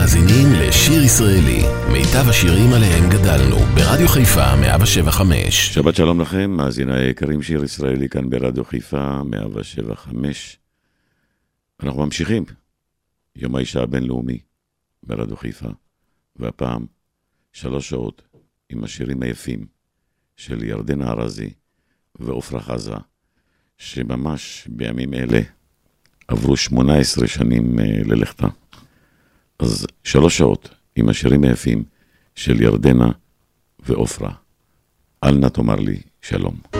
מאזינים לשיר ישראלי, מיטב השירים עליהם גדלנו, ברדיו חיפה 175. שבת שלום לכם, מאזיני היקרים, שיר ישראלי כאן ברדיו חיפה 175. אנחנו ממשיכים, יום האישה הבינלאומי ברדיו חיפה, והפעם שלוש שעות עם השירים היפים של ירדנה ארזי ועפרה חזה, שממש בימים אלה עברו 18 שנים אה, ללכתה. אז שלוש שעות עם השירים היפים של ירדנה ועופרה. אל נא תאמר לי שלום.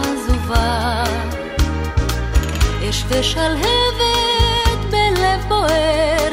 עזובה. אש ושלהבת בלב בוער,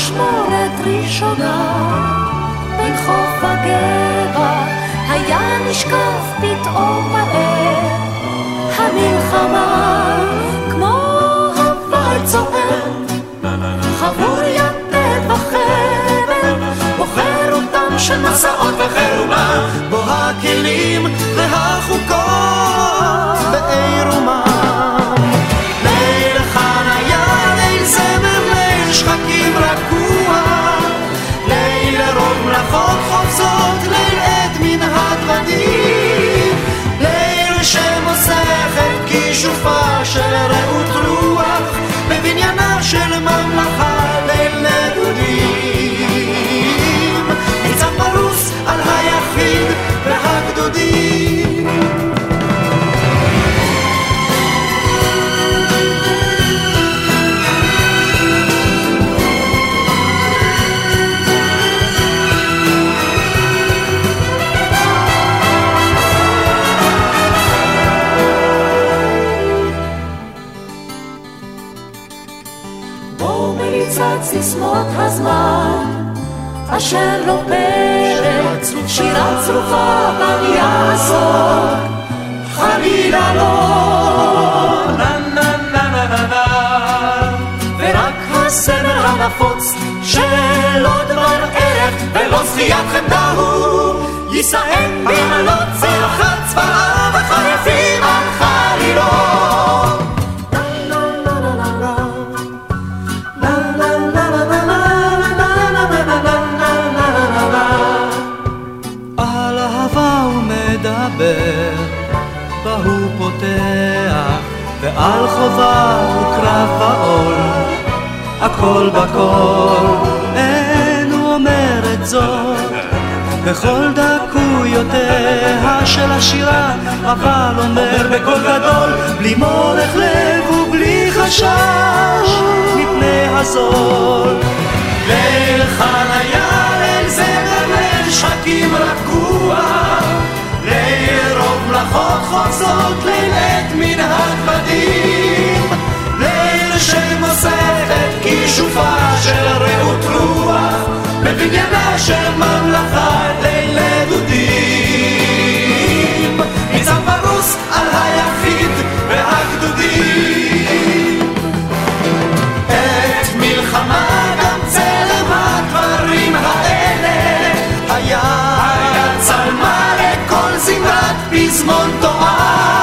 משמורת ראשונה. בין חוף הגבע היה נשקף פתאום מהר. המלחמה כמו הבעל צוער חבור יתד בחבל בוחר אותם של מסעות וחרומה בו הכלים והחוקה סיסמות הזמן, אשר לא פרץ, שירה צרופה בנייר הזאת, חלילה לא. נה נה נה נה נה נה, ורק הסמל הנפוץ של עוד דבר ערך, ולא זכיית חמדה הוא, יישאם בנהלות צרחת צבאה וחרפים על חלילות. הכל בכל, אין הוא אומר את זאת, בכל דקויותיה של השירה, אבל אומר בקול גדול, בלי מורך לב ובלי חשש, מפני הזול. ליל חניה, ליל זמר, ליל שחקים רגוע, ליל רוב מלאכות חוזרות, ליל עת מן הכבדים, שמוספת כישופה של רעות רוח, בבניינה של ממלכה ליל דודים. ניצב פרוס על היחיד והגדודים. את תואר.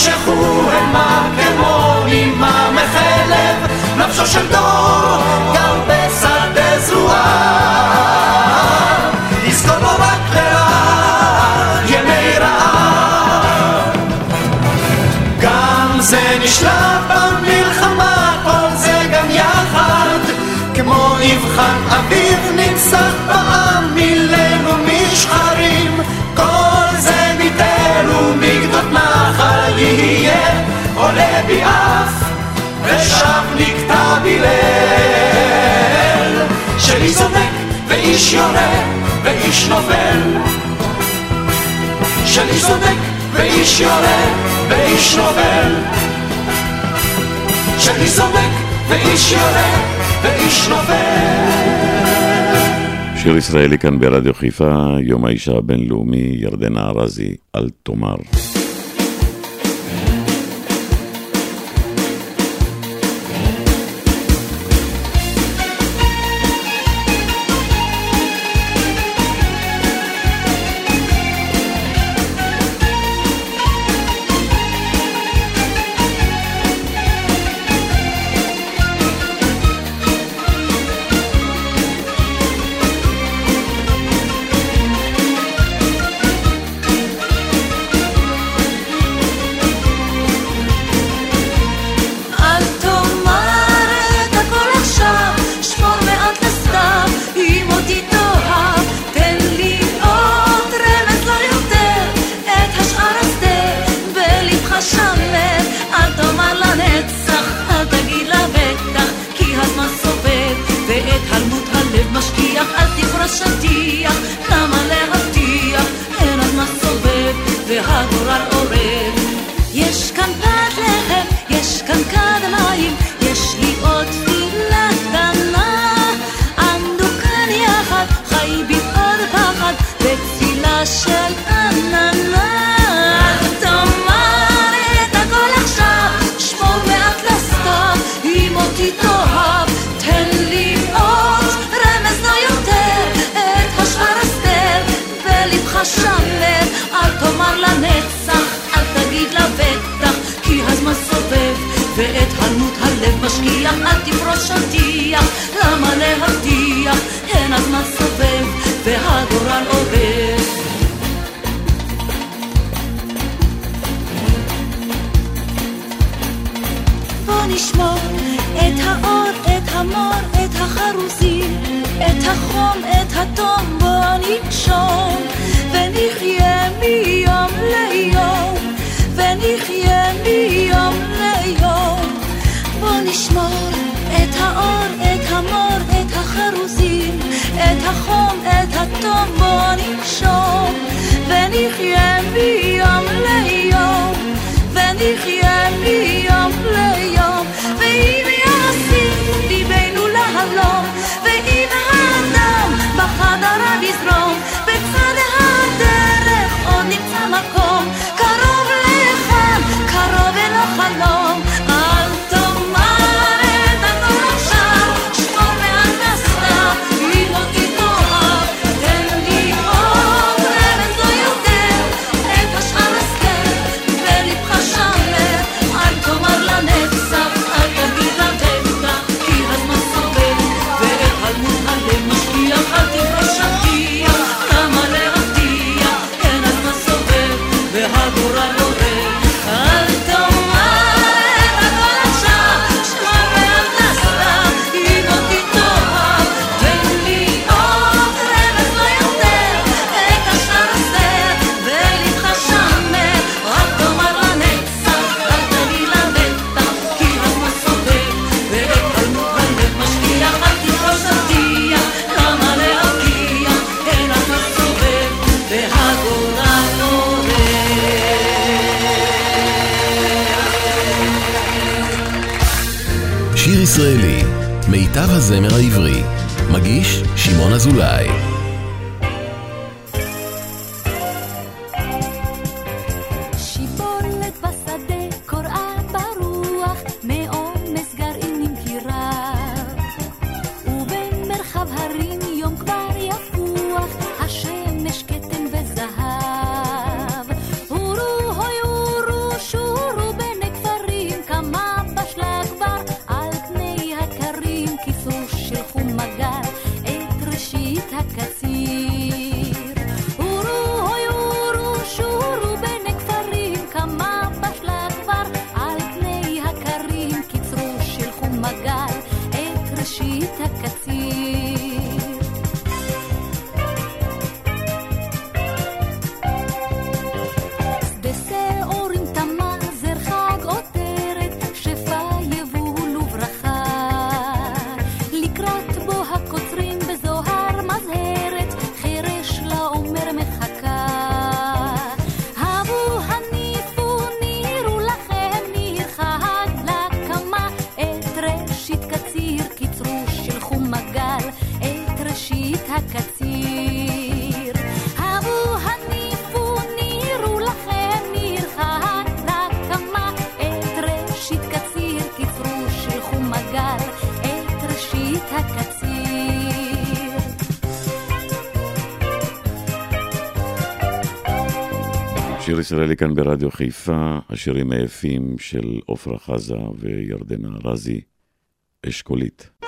עוד ימשכו המה כמו נימה מחלב נפשו של דור גם בשדה זרועה יזכור לו אביב נפסח ואיש יורה ואיש נופל. שלי צודק ואיש יורה ואיש נופל. שלי צודק ואיש יורה ואיש נופל. שיר ישראלי כאן ברדיו חיפה, יום האישה הבינלאומי, ירדנה ארזי, אל תאמר. השטיח, למה להבטיח, הן הזמן סובב והגורל עורב. בוא נשמור את האור, את המור, את החרוזים, את החום, את התום, בוא ננשום ונחיה Taka שיר ישראלי כאן ברדיו חיפה, השירים היפים של עפרה חזה וירדנה ארזי, אשכולית.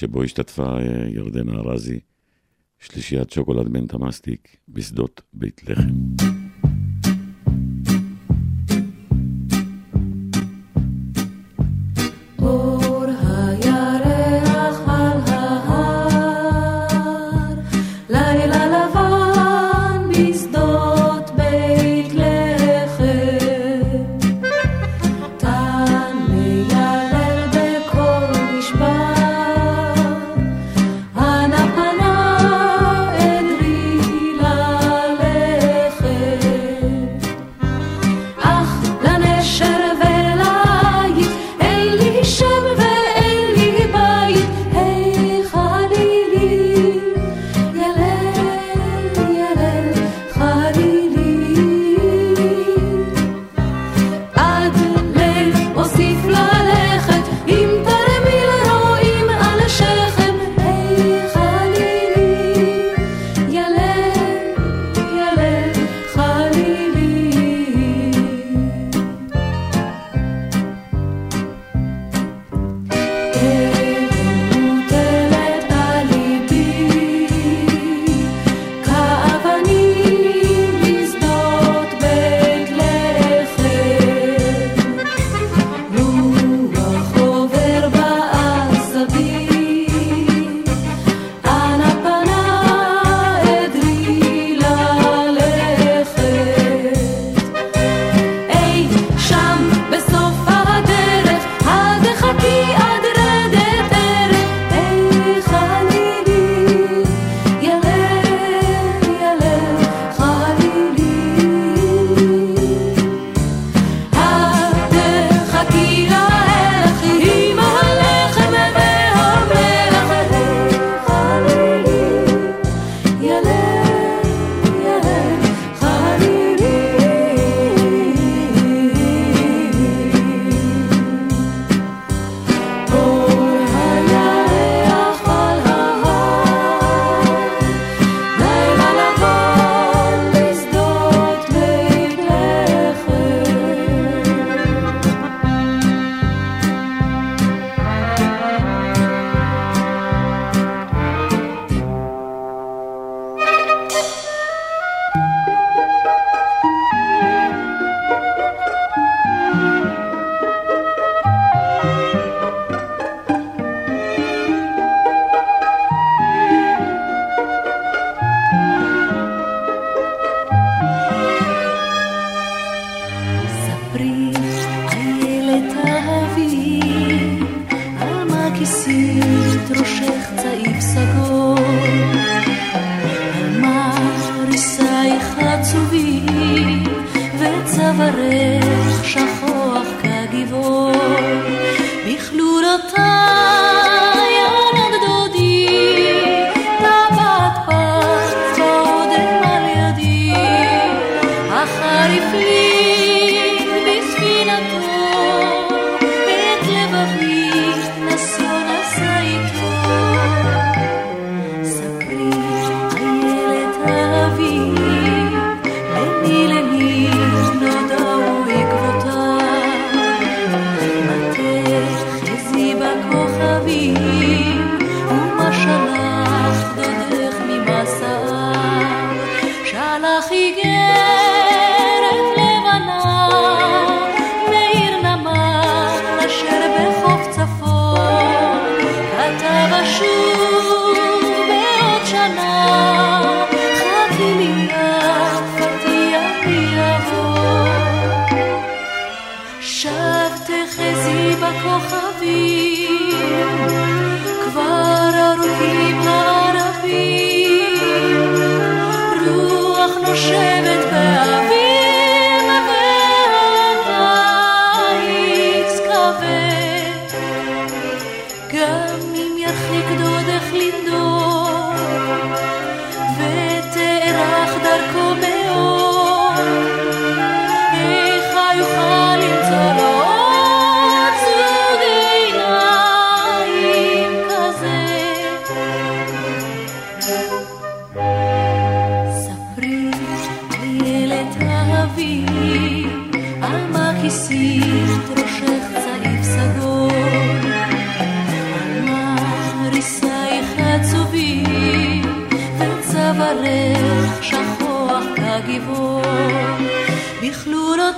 שבו השתתפה אה, ירדנה ארזי, שלישיית שוקולד מנטה מסטיק בשדות בית לחם.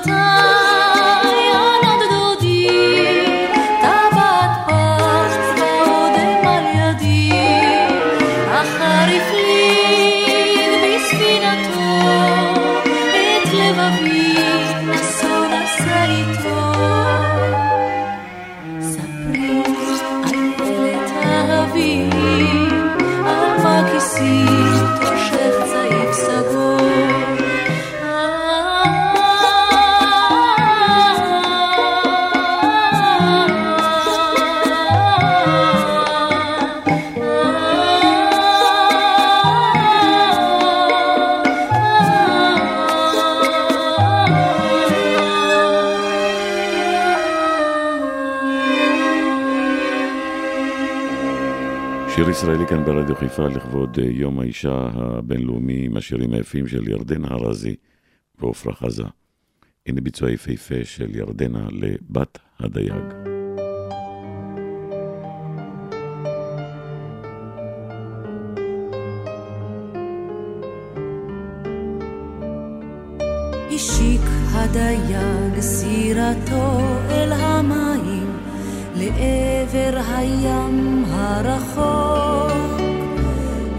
ישראלי חיפה לכבוד אה, יום האישה הבינלאומי עם השירים היפים של ירדנה ארזי ועפרה חזה. הנה ביצוע יפהפה של ירדנה לבת הדייג. השיק הדייג סירתו אל המים לעבר הים הרחוק.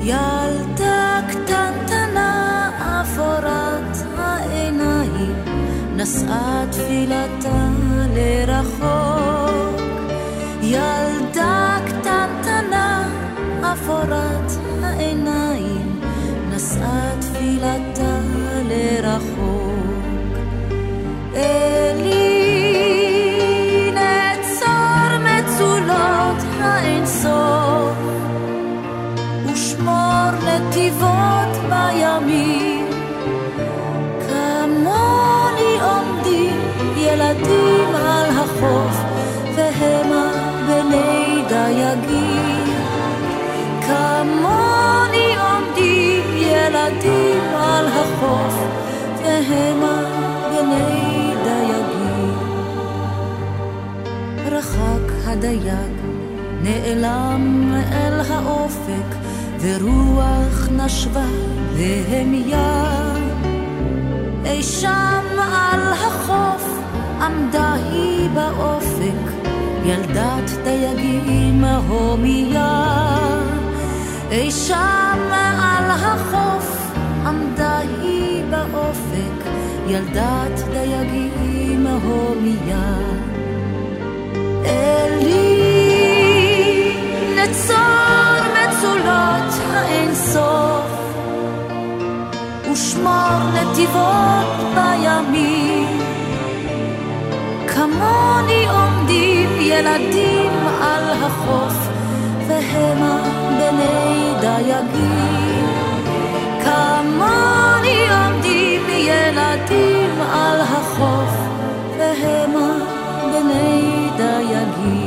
ילדה קטנטנה אפורת העיניים נשאה תפילתה לרחוק. ילדה קטנטנה אפורת העיניים נשאה תפילתה לרחוק. אלי נתיבות בימים. כמוני עומדים ילדים על החוף, והמה בני דייגים. כמוני עומדים ילדים על החוף, והמה בני דייגים. רחק הדייג, נעלם אל האופק, ורוח נשבה והמיה. אי שם על החוף עמדה היא באופק, ילדת דייגים הומיה. אי שם על החוף עמדה היא באופק, ילדת דייגים הומיה. אלי נצור מצולות האינסוף ושמור נתיבות בימים. כמוני עומדים ילדים על החוף והמה בני דייגים. כמוני עומדים ילדים על החוף והמה בני דייגים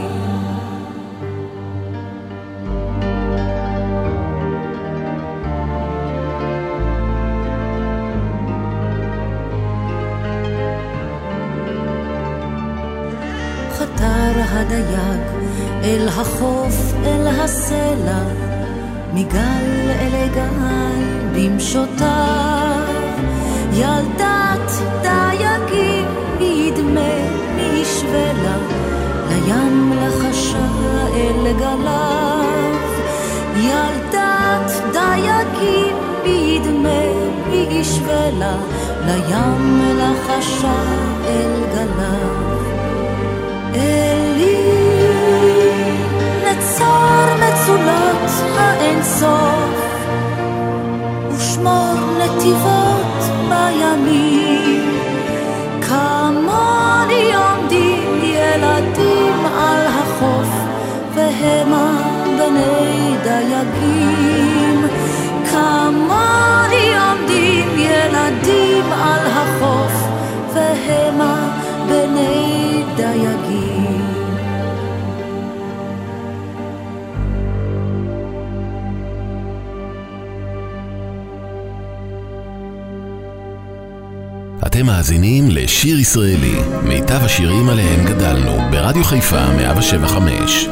הדייג, אל החוף, אל הסלע, מגל אל גל במשותיו. ילדת דייגים ידמה מישווה לה, לים לחשה אל גליו. ילדת דייגים ידמה מישווה לה, לים לחשה אל גליו. עצור מצולות האינסוף, ושמור נתיבות בימים. כמוני עומדים ילדים על החוף, והמה בני דייגים. כמוני עומדים ילדים על החוף, והמה בני דייגים. אתם מאזינים לשיר ישראלי, מיטב השירים עליהם גדלנו, ברדיו חיפה 175.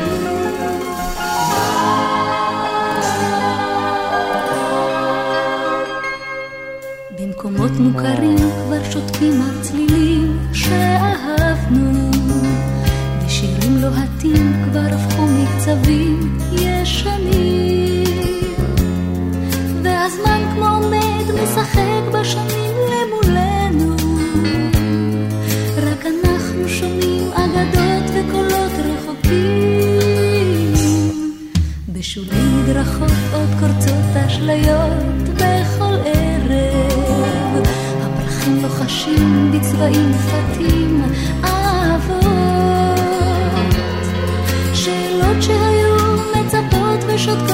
פשוט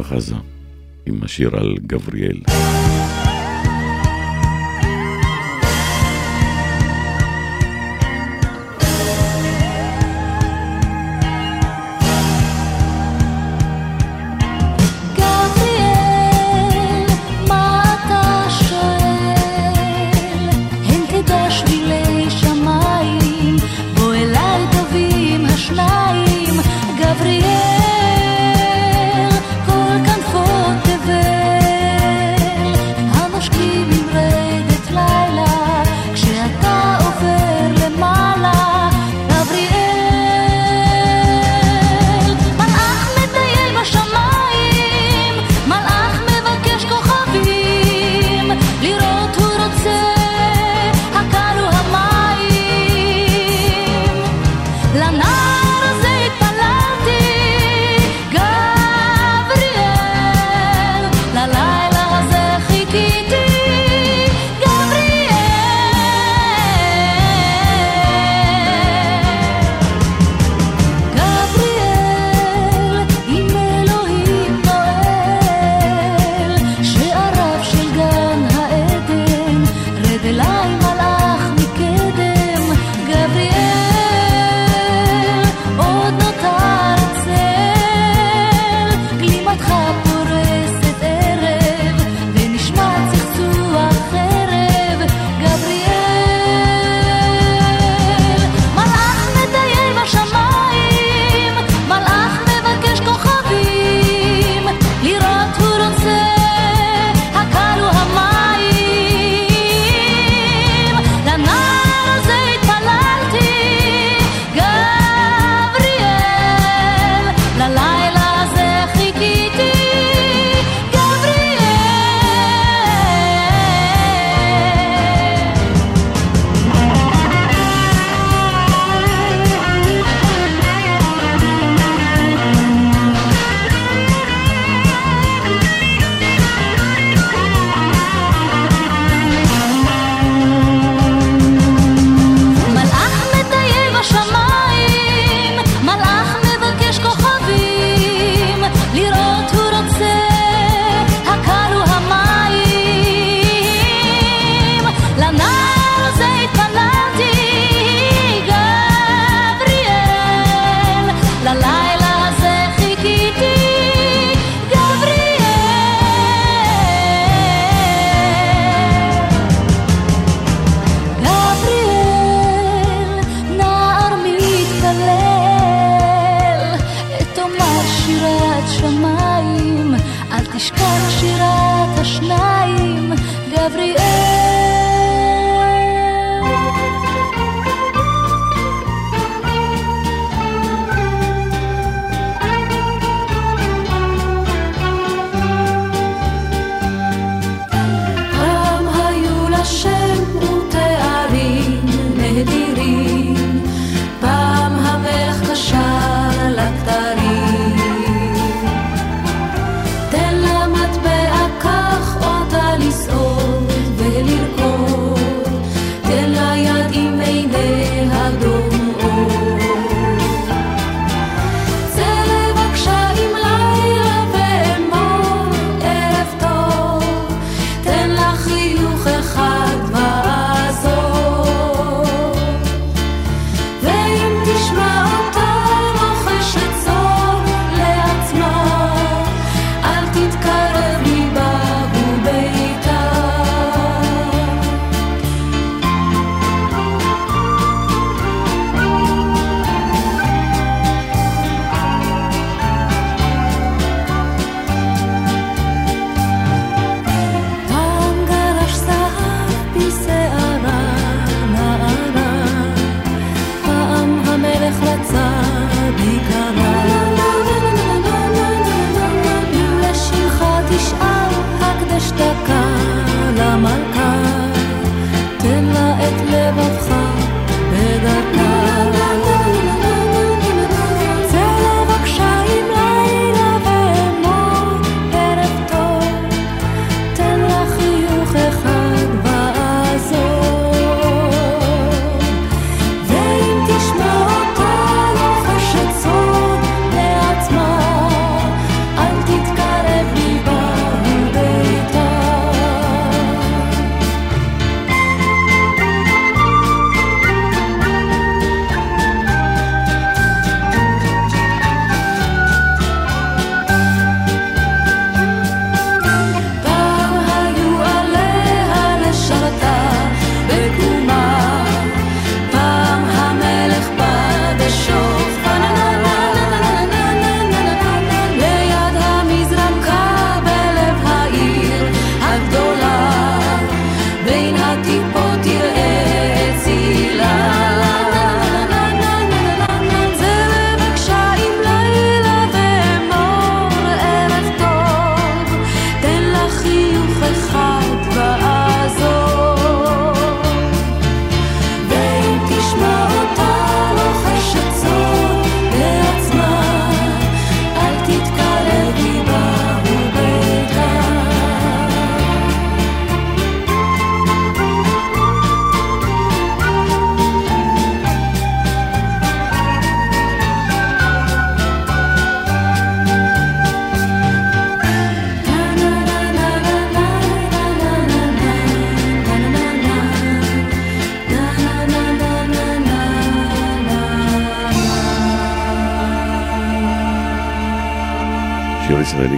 ברכה זו עם השיר על גבריאל.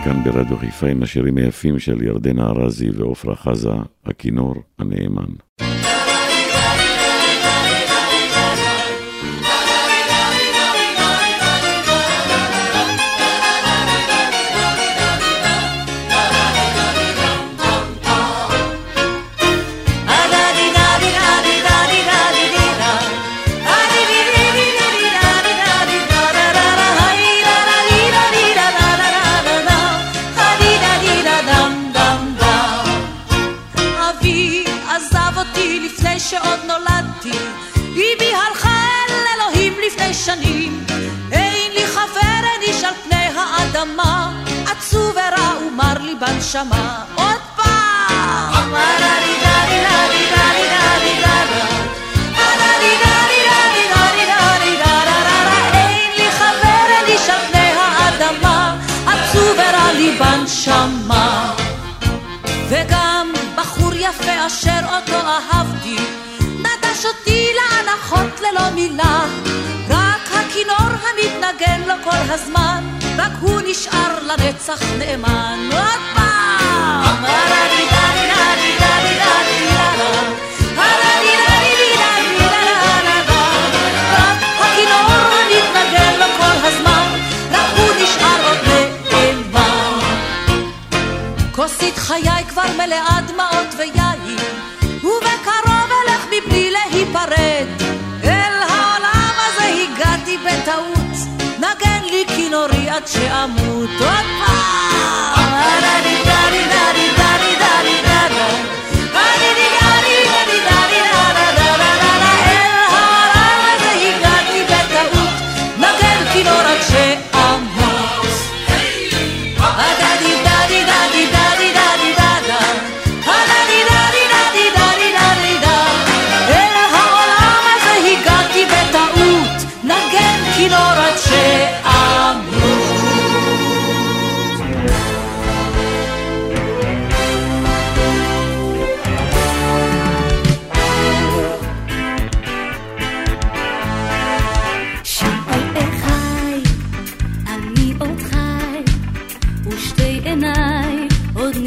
כאן ברדיו חיפה עם השירים היפים של ירדנה ארזי ועפרה חזה, הכינור הנאמן. בנשמה עוד פעם. אין לי חבר, אין על פני האדמה עצוב ורע לי בנשמה וגם בחור יפה אשר אותו אהבתי נטש אותי לאנחות ללא מילה. רק הכינור המתנגן לו כל הזמן רק הוא נשאר לנצח נאמן. עוד פעם חיי כבר מלאה דמעות ויין, ובקרוב אלך מבלי להיפרד. אל העולם הזה הגעתי בטעות, נגן לי כינורי עד שאמות עוד פעם.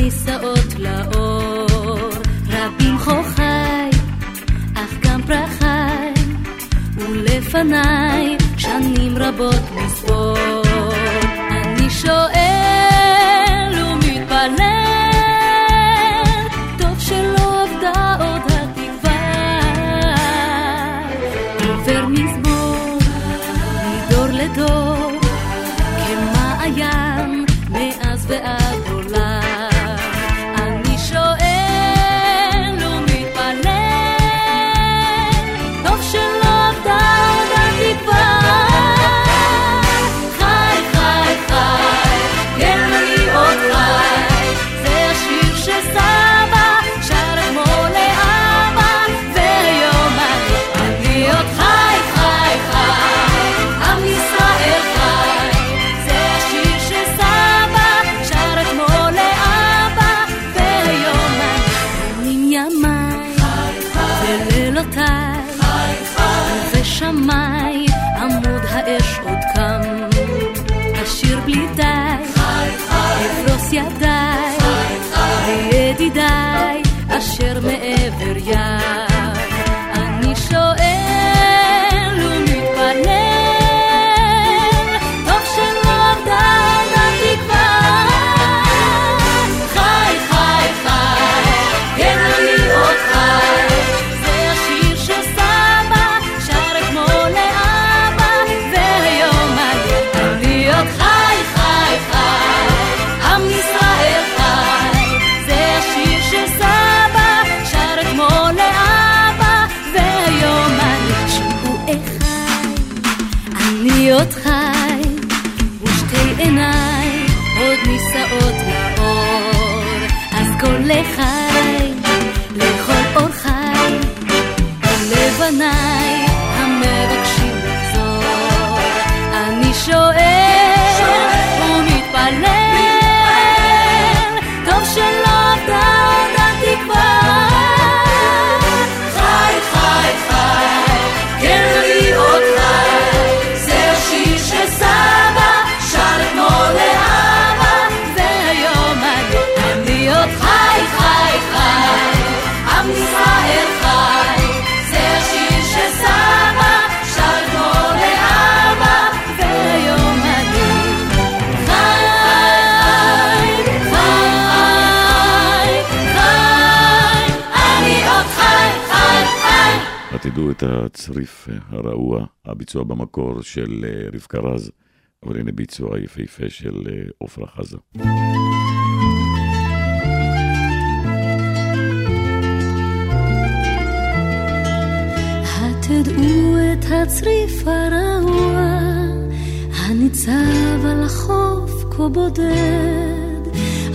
כיסאות לאור, רבים חוכי, אך גם פרחי, ולפניי שנים רבות מספור. אני שואל להיות חי, ושתי עיניי עוד נישאות לאור, אז כל אחד תדעו את הצריף הרעוע, הביצוע במקור של אה, רבקה רז, אבל הנה ביצוע יפהפה של אה, עפרה חזה. תדעו את הצריף הרעוע, הניצב על החוף כה בודד.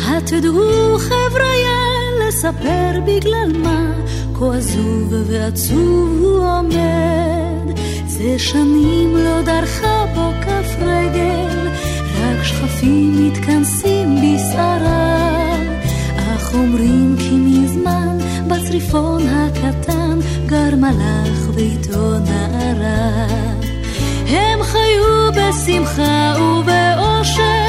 התדעו חבריה לספר בגלל מה כה עזוב ועצוב הוא עומד, זה שנים לא דרכה בו כף רגל, רק שכפים מתכנסים בשערה. אך אומרים כי מזמן בצריפון הקטן גר מלאך ואיתו נערה. הם חיו בשמחה ובאושר,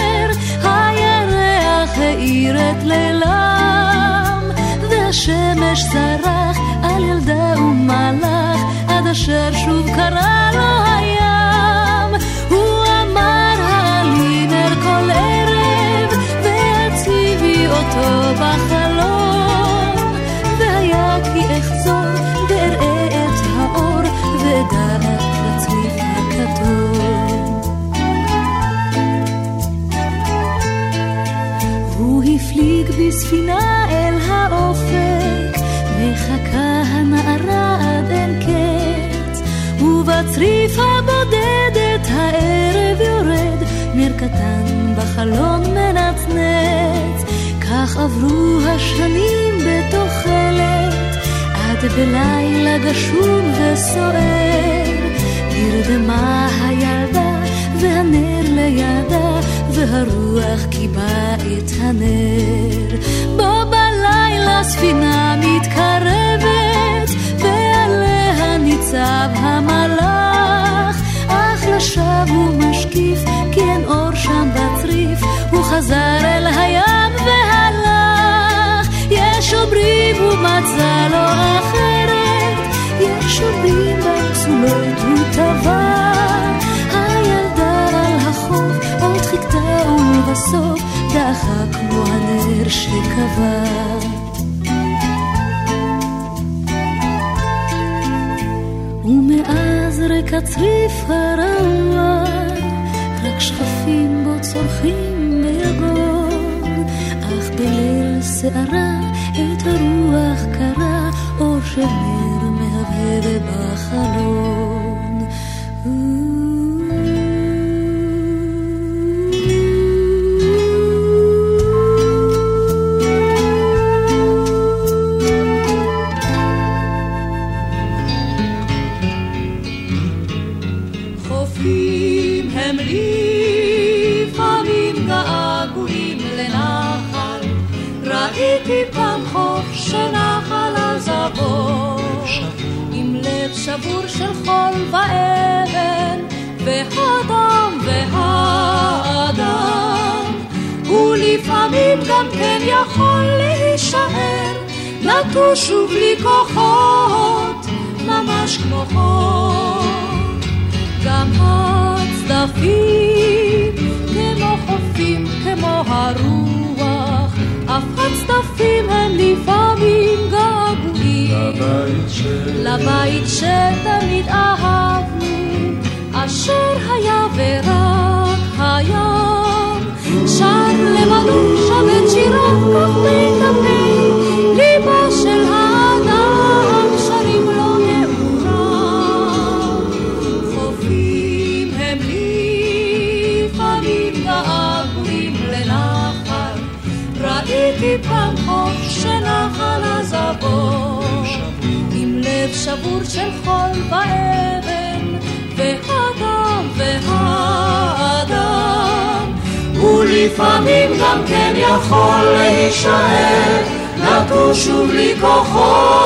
ובצריף הבודד את הערב יורד, נר קטן בחלון מנצנץ, כך עברו השנים בתוחלת, עד בלילה גשום וסוער, נרדמה הילדה והנר לידה, והרוח קיבה את הנר. בו בלילה ספינה מתקרבת, ועליה ניצב המלאך. עכשיו הוא משקיף, כי אין אור שם בצריף, הוא חזר אל הים והלך. יש אומרים הוא מצא לו אחרת, יש אומרים בצולות הוא טבע. הילדה על החוף עוד חיכתה ולבסוף דחה כמו הנר שכבה. מזרק הצריף הרעוע, רק שכפים בו צורכים ביגון, אך בליל שערה את הרוח קרה, אור של מהבהב בחלום. לפעמים גם כן יכול להישאר, נטו שוב לי כוחו.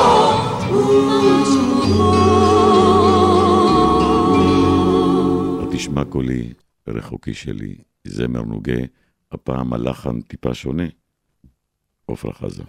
תשמע קולי, רחוקי שלי, זמר נוגה, הפעם הלחן טיפה שונה. עפרה חזה.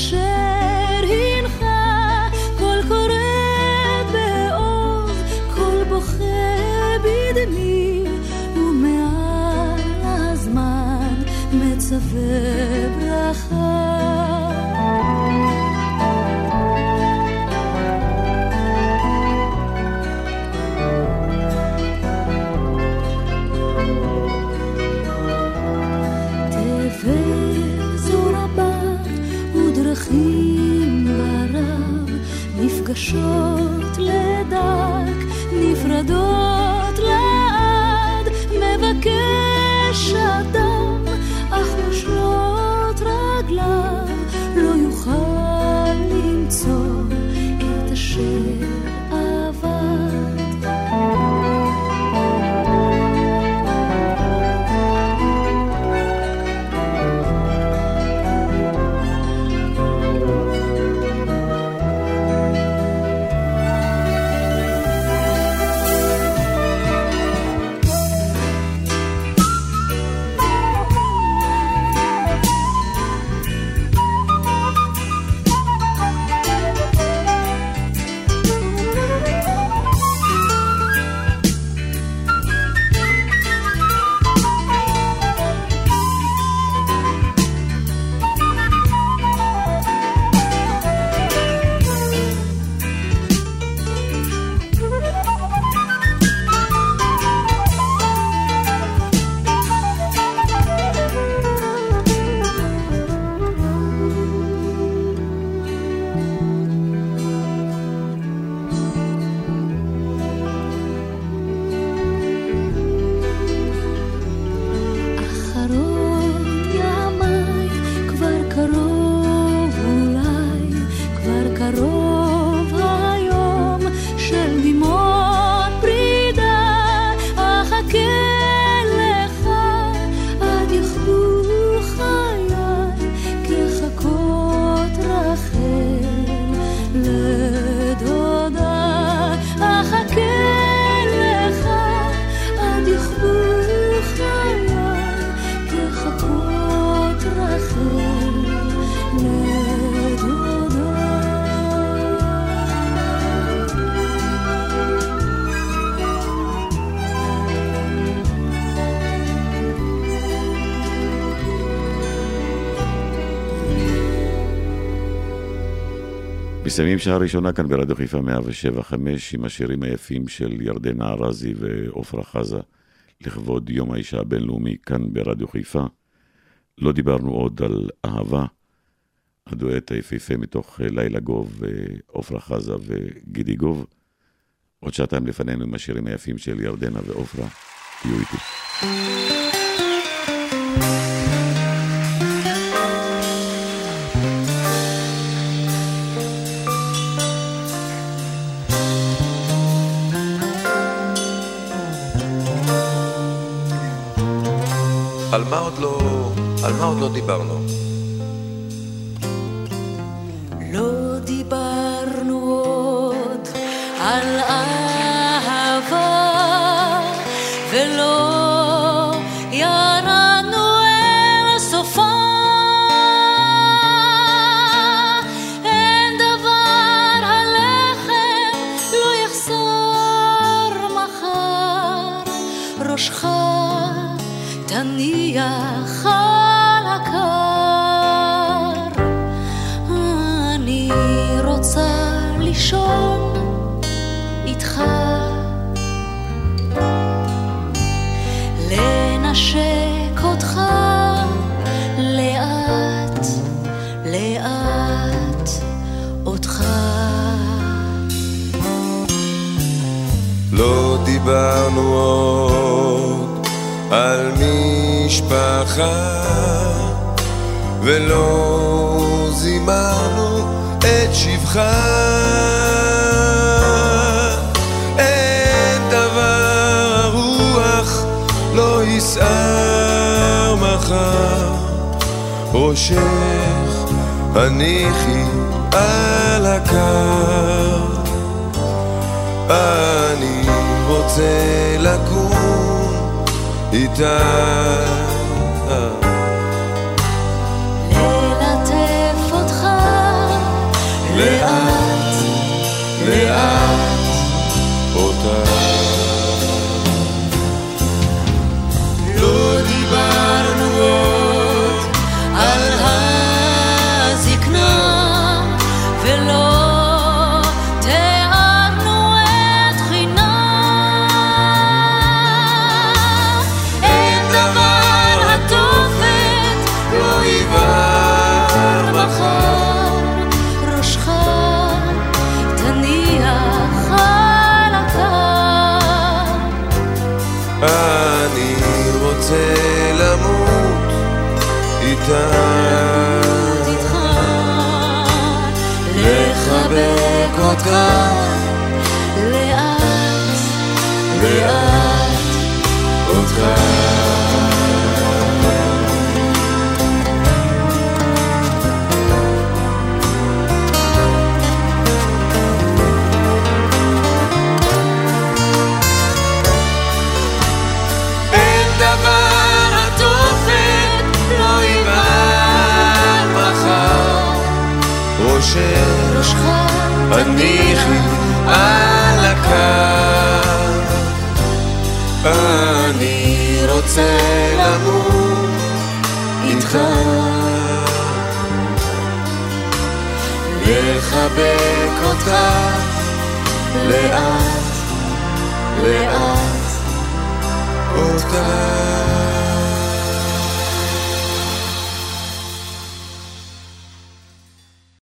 是 show. מסיימים שעה ראשונה כאן ברדיו חיפה 175 עם השירים היפים של ירדנה ארזי ועפרה חזה לכבוד יום האישה הבינלאומי כאן ברדיו חיפה. לא דיברנו עוד על אהבה, הדואט היפהפה מתוך לילה גוב, עפרה חזה וגידי גוב. עוד שעתיים לפנינו עם השירים היפים של ירדנה ועפרה. תהיו איתי. על מה עוד לא דיברנו? משפחה ולא זימרנו את שבחה אין דבר הרוח לא יסער מחר. ראשך הניחי על הקר. אני רוצה לקום איתה Uh. לחבק דקה. אני רוצה למות איתך. לחבק אותך לאט, לאט, עוד